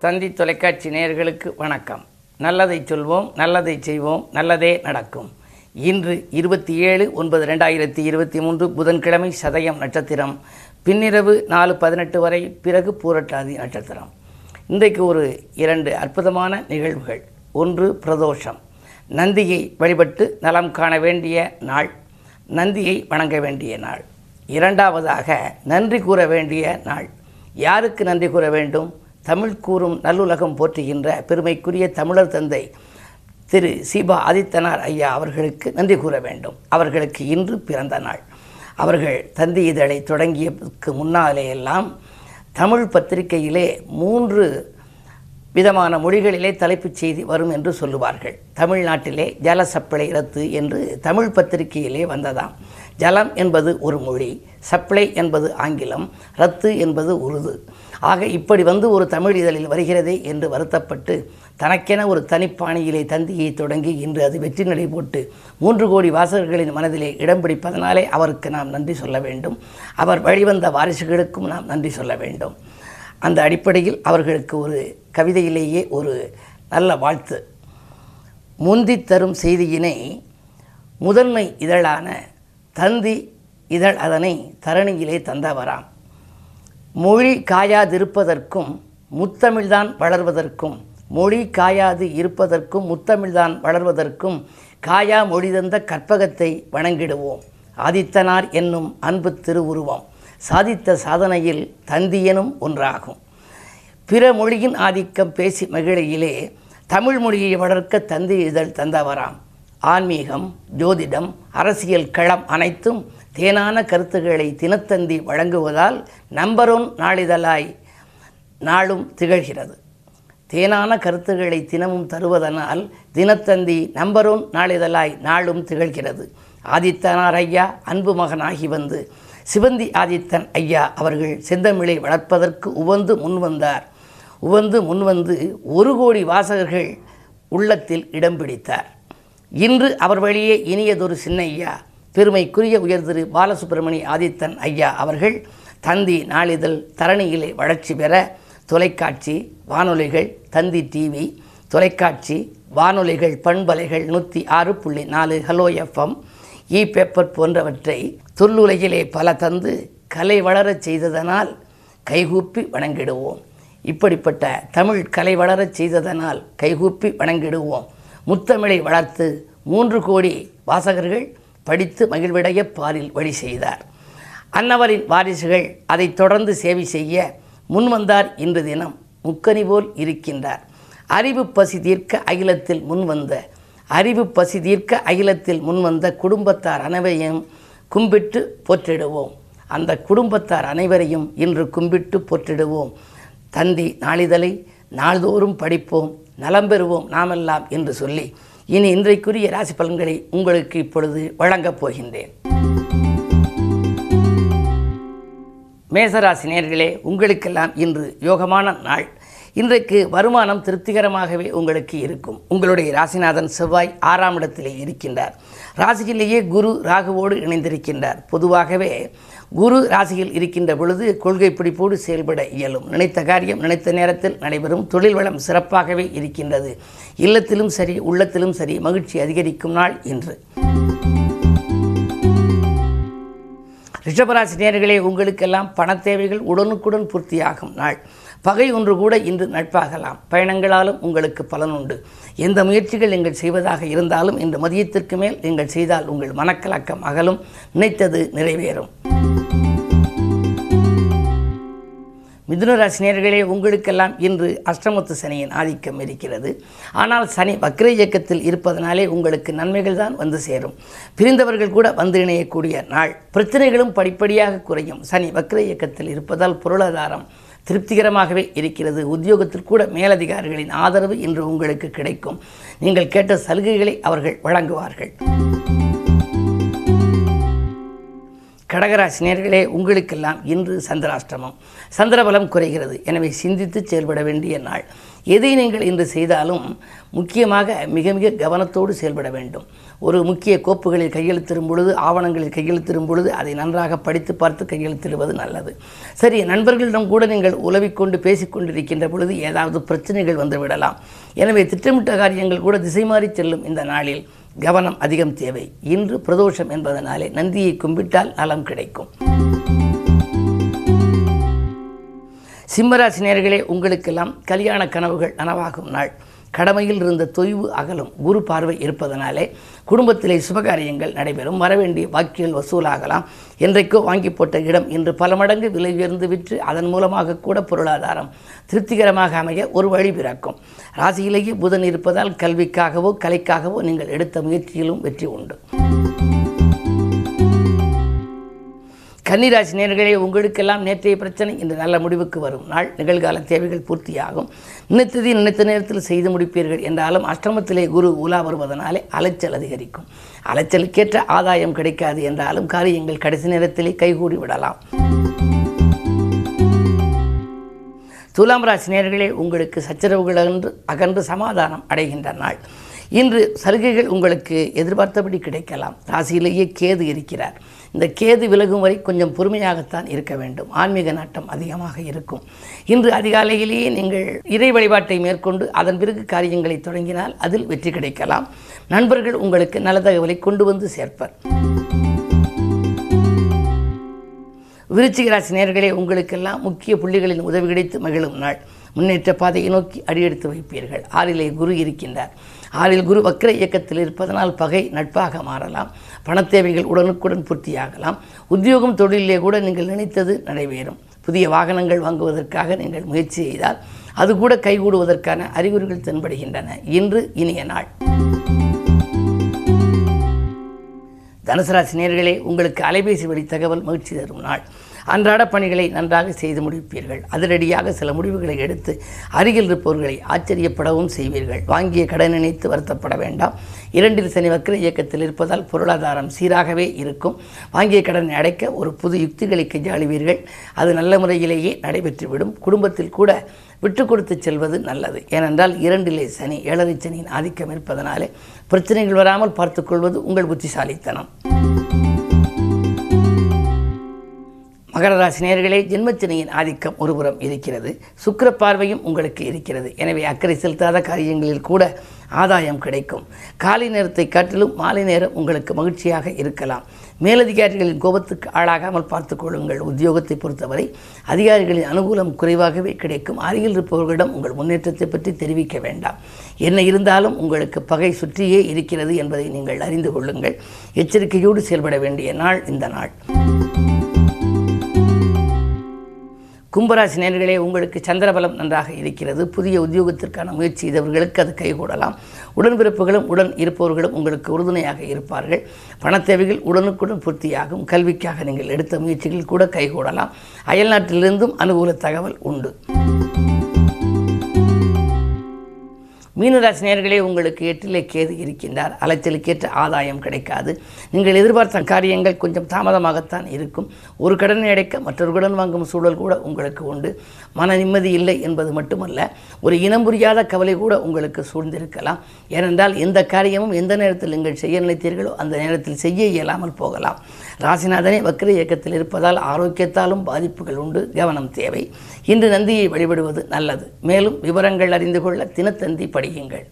தந்தி தொலைக்காட்சி நேயர்களுக்கு வணக்கம். நல்லதை சொல்வோம் நல்லதை செய்வோம் நல்லதே நடக்கும். இன்று இருபத்தி ஏழு ஒன்பது ரெண்டாயிரத்தி இருபத்தி மூன்று புதன்கிழமை சதயம் நட்சத்திரம். பின்னிரவு நாலு பதினெட்டு வரை பிறகு பூரட்டாதி நட்சத்திரம். இன்றைக்கு ஒரு இரண்டு அற்புதமான நிகழ்வுகள். ஒன்று பிரதோஷம். நந்தியை வழிபட்டு நலம் காண வேண்டிய நாள். நந்தியை வணங்க வேண்டிய நாள். இரண்டாவதாக நன்றி கூற வேண்டிய நாள். யாருக்கு நன்றி கூற வேண்டும்? தமிழ் கூறும் நல்லுலகம் போற்றுகின்ற பெருமைக்குரிய தமிழர் தந்தை திரு சீபா ஆதித்தனார் ஐயா அவர்களுக்கு நன்றி கூற வேண்டும். அவர்களுக்கு இன்று பிறந்த நாள். அவர்கள் தந்தி இதழை தொடங்கியதற்கு முன்னாலேயெல்லாம் தமிழ் பத்திரிகையிலே மூன்று விதமான மொழிகளிலே தலைப்புச் செய்தி வரும் என்று சொல்லுவார்கள். தமிழ்நாட்டிலே ஜலசப்பளை ரத்து என்று தமிழ் பத்திரிகையிலே வந்ததாம். ஜலம் என்பது ஒரு மொழி சப்ளை என்பது ஆங்கிலம் ரத்து என்பது உருது. ஆக இப்படி வந்து ஒரு தமிழ் இதழில் வருகிறதே என்று வருத்தப்பட்டு தனக்கென ஒரு தனிப்பாணியிலே தந்தியை தொடங்கி இன்று அது வெற்றி நடை போட்டு மூன்று கோடி வாசகர்களின் மனதிலே இடம் பிடிப்பதனாலே அவருக்கு நாம் நன்றி சொல்ல வேண்டும். அவர் வழிவந்த வாரிசுகளுக்கும் நாம் நன்றி சொல்ல வேண்டும். அந்த அடிப்படையில் அவர்களுக்கு ஒரு கவிதையிலேயே ஒரு நல்ல வாழ்த்து. முந்தி தரும் செய்தியினை முதன்மை இதழான தந்தி இதழ் அதனை தரணியிலே தந்தவராம். மொழி காயாதிருப்பதற்கும் முத்தமிழ்தான் வளர்வதற்கும் மொழி காயாது இருப்பதற்கும் முத்தமிழ்தான் வளர்வதற்கும் காயா மொழி தந்த கற்பகத்தை வணங்கிடுவோம். ஆதித்தனார் என்னும் அன்பு திருவுருவம் சாதித்த சாதனையில் தந்தியனும் ஒன்றாகும். பிற மொழியின் ஆதிக்கம் பேசி மகிழையிலே தமிழ் மொழியை வளர்க்க தந்தி இதழ் தந்தவராம். ஆன்மீகம் ஜோதிடம் அரசியல் களம் அனைத்தும் தேனான கருத்துக்களை தினத்தந்தி வழங்குவதால் நம்பரும் நாளிதழாய் நாளும் திகழ்கிறது. தேனான கருத்துக்களை தினமும் தருவதனால் தினத்தந்தி நம்பரும் நாளிதழாய் நாளும் திகழ்கிறது. ஆதித்தனார் ஐயா அன்பு மகனாகி வந்து சிவந்தி ஆதித்தன் ஐயா அவர்கள் செந்தமிழை வளர்ப்பதற்கு உவந்து முன்வந்தார் உவந்து முன்வந்து ஒரு கோடி வாசகர்கள் உள்ளத்தில் இடம் பிடித்தார். இன்று அவர் வழியே இனியதொரு சின்னையா பெருமைக்குரிய உயர்திரு பாலசுப்பிரமணிய ஆதித்தன் ஐயா அவர்கள் தந்தி நாளிதழ் தரணியிலே வளர்ச்சி பெற தொலைக்காட்சி வானொலிகள் தந்தி டிவி தொலைக்காட்சி வானொலிகள் பண்பலைகள் நூற்றி ஆறு புள்ளி நாலு ஹலோ எஃப்எம் இ பேப்பர் போன்றவற்றை தொல்லுலகிலே பல தந்து கலை வளரச் செய்ததனால் கைகூப்பி வணங்கிடுவோம். இப்படிப்பட்ட தமிழ் கலை வளரச் செய்ததனால் கைகூப்பி வணங்கிடுவோம். முத்தமிழை வளர்த்து மூன்று கோடி வாசகர்கள் படித்து மகிழ்விடைய பாலில் வழி செய்தார். அன்னவரின் வாரிசுகள் அதை தொடர்ந்து சேவை செய்ய முன்வந்தார் இன்று தினம். முக்கனி போல் இருக்கின்றார். அறிவு பசி தீர்க்க அகிலத்தில் முன்வந்த அறிவு பசி தீர்க்க அகிலத்தில் முன்வந்த குடும்பத்தார் அனைவரையும் கும்பிட்டு போற்றிடுவோம். அந்த குடும்பத்தார் அனைவரையும் இன்று கும்பிட்டு போற்றிடுவோம். தந்தி நாளிதழை நாள்தோறும் படிப்போம். நலம் பெறுவோம் நாமெல்லாம் என்று சொல்லி இனி இன்றைக்குரிய ராசி பலன்களை உங்களுக்கு இப்பொழுது வழங்கப் போகின்றேன். மேசராசி நேர்களே உங்களுக்கெல்லாம் இன்று யோகமான நாள். இன்றைக்கு வருமானம் திருப்திகரமாகவே உங்களுக்கு இருக்கும். உங்களுடைய ராசிநாதன் செவ்வாய் ஆறாம் இடத்திலே இருக்கின்றார். ராசியிலேயே குரு ராகுவோடு இணைந்திருக்கின்றார். பொதுவாகவே குரு ராசியில் இருக்கின்ற பொழுது கொள்கை பிடிப்போடு செயல்பட இயலும். நினைத்த காரியம் நினைத்த நேரத்தில் நடைபெறும். தொழில் வளம் சிறப்பாகவே இருக்கின்றது. இல்லத்திலும் சரி உள்ளத்திலும் சரி மகிழ்ச்சி அதிகரிக்கும் நாள் இன்று. ரிஷபராசி நேர்களே உங்களுக்கெல்லாம் பண தேவைகள் உடனுக்குடன் பூர்த்தியாகும் நாள். பகை ஒன்று கூட இன்று நட்பாகலாம். பயணங்களாலும் உங்களுக்கு பலன் உண்டு. எந்த முயற்சிகள் நீங்கள் செய்வதாக இருந்தாலும் இன்று மதியத்திற்கு மேல் நீங்கள் செய்தால் உங்கள் மனக்கலக்கம் அகலும். நினைத்தது நிறைவேறும். மிதுனராசினியர்களே உங்களுக்கெல்லாம் இன்று அஷ்டமத்து சனியின் ஆதிக்கம் இருக்கிறது. ஆனால் சனி வக்ர இயக்கத்தில் இருப்பதனாலே உங்களுக்கு நன்மைகள் தான் வந்து சேரும். பிரிந்தவர்கள் கூட வந்து இணையக்கூடிய நாள். பிரச்சனைகளும் படிப்படியாக குறையும். சனி வக்ர இயக்கத்தில் இருப்பதால் பொருளாதாரம் திருப்திகரமாகவே இருக்கிறது. உத்தியோகத்தில் கூட மேலதிகாரிகளின் ஆதரவு இன்று உங்களுக்கு கிடைக்கும். நீங்கள் கேட்ட சலுகைகளை அவர்கள் வழங்குவார்கள். கடகராசினியர்களே உங்களுக்கெல்லாம் இன்று சந்திராஷ்டமம். சந்திரபலம் குறைகிறது. எனவே சிந்தித்து செயல்பட வேண்டிய நாள். எதை நீங்கள் இன்று செய்தாலும் முக்கியமாக மிக மிக கவனத்தோடு செயல்பட வேண்டும். ஒரு முக்கிய கோப்புகளில் கையெழுத்திடும் பொழுது ஆவணங்களில் கையெழுத்திடும் பொழுது அதை நன்றாக படித்து பார்த்து கையெழுத்திடுவது நல்லது. சரி நண்பர்களிடம் கூட நீங்கள் உலவிக்கொண்டு பேசிக்கொண்டிருக்கின்ற பொழுது ஏதாவது பிரச்சனைகள் வந்துவிடலாம் எனவே திட்டமிட்ட காரியங்கள் கூட திசை மாறி செல்லும் இந்த நாளில். கவனம் அதிகம் தேவை. இன்று பிரதோஷம் என்பதனாலே நந்தியை கும்பிட்டால் நலம் கிடைக்கும். சிம்மராசினியர்களே உங்களுக்கெல்லாம் கல்யாண கனவுகள் நனவாகும் நாள். கடமையில் இருந்த தொய்வு அகலும் குரு பார்வை இருப்பதனாலே குடும்பத்திலே சுபகாரியங்கள் நடைபெறும். வரவேண்டிய வாக்கியல் வசூலாகலாம். என்றைக்கோ வாங்கி போட்ட இடம் இன்று பல மடங்கு விலை உயர்ந்து விற்று அதன் மூலமாக கூட பொருளாதாரம் திருப்திகரமாக அமைய ஒரு வழி பிறக்கும். ராசியிலேயே புதன் இருப்பதால் கல்விக்காகவோ கலைக்காகவோ நீங்கள் எடுத்த முயற்சியிலும் வெற்றி உண்டு. கன்னிராசி நேர்களே உங்களுக்கெல்லாம் நேற்றைய பிரச்சனை இன்று நல்ல முடிவுக்கு வரும் நாள். நிகழ்கால தேவைகள் பூர்த்தியாகும். நினைத்ததை நினைத்த நேரத்தில் செய்து முடிப்பீர்கள் என்றாலும் அஷ்டமத்திலே குரு உலா வருவதனாலே அலைச்சல் அதிகரிக்கும். அலைச்சலுக்கேற்ற ஆதாயம் கிடைக்காது என்றாலும் காரியங்கள் கடைசி நேரத்திலே கைகூடி விடலாம். துலாம் ராசி நேர்களே உங்களுக்கு சச்சரவுகள் அகன்று அகன்று சமாதானம் அடைகின்ற நாள். இன்று சலுகைகள் உங்களுக்கு எதிர்பார்த்தபடி கிடைக்கலாம். ராசியிலேயே கேது இருக்கிறார். இந்த கேது விலகும் வரை கொஞ்சம் பொறுமையாகத்தான் இருக்க வேண்டும். ஆன்மீக நாட்டம் அதிகமாக இருக்கும். இன்று அதிகாலையிலேயே நீங்கள் இறை வழிபாட்டை மேற்கொண்டு அதன் பிறகு காரியங்களை தொடங்கினால் அதில் வெற்றி கிடைக்கலாம். நண்பர்கள் உங்களுக்கு நல்ல தகவலை கொண்டு வந்து சேர்ப்பர். விருச்சிக ராசி நேர்களே உங்களுக்கெல்லாம் முக்கிய புள்ளிகளின் உதவி கிடைத்து மகிழும் நாள். முன்னேற்ற பாதையை நோக்கி அடியெடுத்து வைப்பீர்கள். ஆறிலே குரு இருக்கின்றார். ஆறில் குரு வக்கர இயக்கத்தில் இருப்பதனால் பகை நட்பாக மாறலாம். பணத்தேவைகள் உடனுக்குடன் பூர்த்தியாகலாம். உத்தியோகம் தொழிலே கூட நீங்கள் நினைத்தது நடைபெறும் புதிய வாகனங்கள் வாங்குவதற்காக நீங்கள் முயற்சி செய்தால் அது கூட கைகூடுவதற்கான அறிகுறிகள் தென்படுகின்றன. இன்று இனிய நாள். தனுசராசி நேர்களே உங்களுக்கு அலைபேசி வழி தகவல் மகிழ்ச்சி தரும் நாள். அன்றாட பணிகளை நன்றாக செய்து முடிப்பீர்கள். அதிரடியாக சில முடிவுகளை எடுத்து அருகில் இருப்பவர்களை ஆச்சரியப்படவும் செய்வீர்கள். வாங்கிய கடன் நினைத்து வருத்தப்பட வேண்டாம். இரண்டில் சனி வக்கர இயக்கத்தில் இருப்பதால் பொருளாதாரம் சீராகவே இருக்கும். வாங்கிய கடனை அடைக்க ஒரு புது யுக்திகளை கையாளுவீர்கள். அது நல்ல முறையிலேயே நடைபெற்றுவிடும். குடும்பத்தில் கூட விட்டு கொடுத்து செல்வது நல்லது. ஏனென்றால் இரண்டிலே சனி ஏழரை சனியின் ஆதிக்கம் இருப்பதனாலே பிரச்சனைகள் வராமல் பார்த்துக்கொள்வது உங்கள் புத்திசாலித்தனம். மகர ராசி நேர்களே ஜென்மச்சனியின் ஆதிக்கம் ஒருபுறம் இருக்கிறது. சுக்கிர பார்வையும் உங்களுக்கு இருக்கிறது. எனவே அக்கறை செலுத்தாத காரியங்களில் கூட ஆதாயம் கிடைக்கும். காலை நேரத்தை காட்டிலும் மாலை நேரம் உங்களுக்கு மகிழ்ச்சியாக இருக்கலாம். மேலதிகாரிகளின் கோபத்துக்கு ஆளாகாமல் பார்த்துக்கொள்ளுங்கள் உத்தியோகத்தை பொறுத்தவரை அதிகாரிகளின் அனுகூலம் குறைவாகவே கிடைக்கும். அருகில் இருப்பவர்களிடம் உங்கள் முன்னேற்றத்தை பற்றி தெரிவிக்க வேண்டாம். என்ன இருந்தாலும் உங்களுக்கு பகை சுற்றியே இருக்கிறது என்பதை நீங்கள் அறிந்து கொள்ளுங்கள். எச்சரிக்கையோடு செயல்பட வேண்டிய நாள் இந்த நாள். கும்பராசி நேர்களே உங்களுக்கு சந்திரபலம் நன்றாக இருக்கிறது. புதிய உத்தியோகத்திற்கான முயற்சி செய்தவர்களுக்கு அது கைகூடலாம். உடன்பிறப்புகளும் உடன் இருப்பவர்களும் உங்களுக்கு உறுதுணையாக இருப்பார்கள். பணத்தேவைகள் உடனுக்குடன் பூர்த்தியாகும். கல்விக்காக நீங்கள் எடுத்த முயற்சிகள் கூட கைகூடலாம். அயல்நாட்டிலிருந்தும் அனுகூல தகவல் உண்டு. மீனராசி நேர்களே உங்களுக்கு எட்டிலே கேது இருக்கின்றார். அலைச்சலுக்கேற்ற ஆதாயம் கிடைக்காது. நீங்கள் எதிர்பார்த்த காரியங்கள் கொஞ்சம் தாமதமாகத்தான் இருக்கும். ஒரு கடனை அடைக்க மற்றொரு கடன் வாங்கும் சூழல் கூட உங்களுக்கு உண்டு. மன நிம்மதி இல்லை என்பது மட்டுமல்ல ஒரு இனம் புரியாத கவலை கூட உங்களுக்கு சூழ்ந்திருக்கலாம். ஏனென்றால் எந்த காரியமும் எந்த நேரத்தில் நீங்கள் செய்ய நினைத்தீர்களோ அந்த நேரத்தில் செய்ய இயலாமல் போகலாம். ராசிநாதனே வக்ர இயக்கத்தில் இருப்பதால் ஆரோக்கியத்தாலும் பாதிப்புகள் உண்டு கவனம் தேவை. இன்று நந்தியை வழிபடுவது நல்லது. மேலும் விவரங்கள் அறிந்து கொள்ள தினத்தந்தி படியுங்கள்.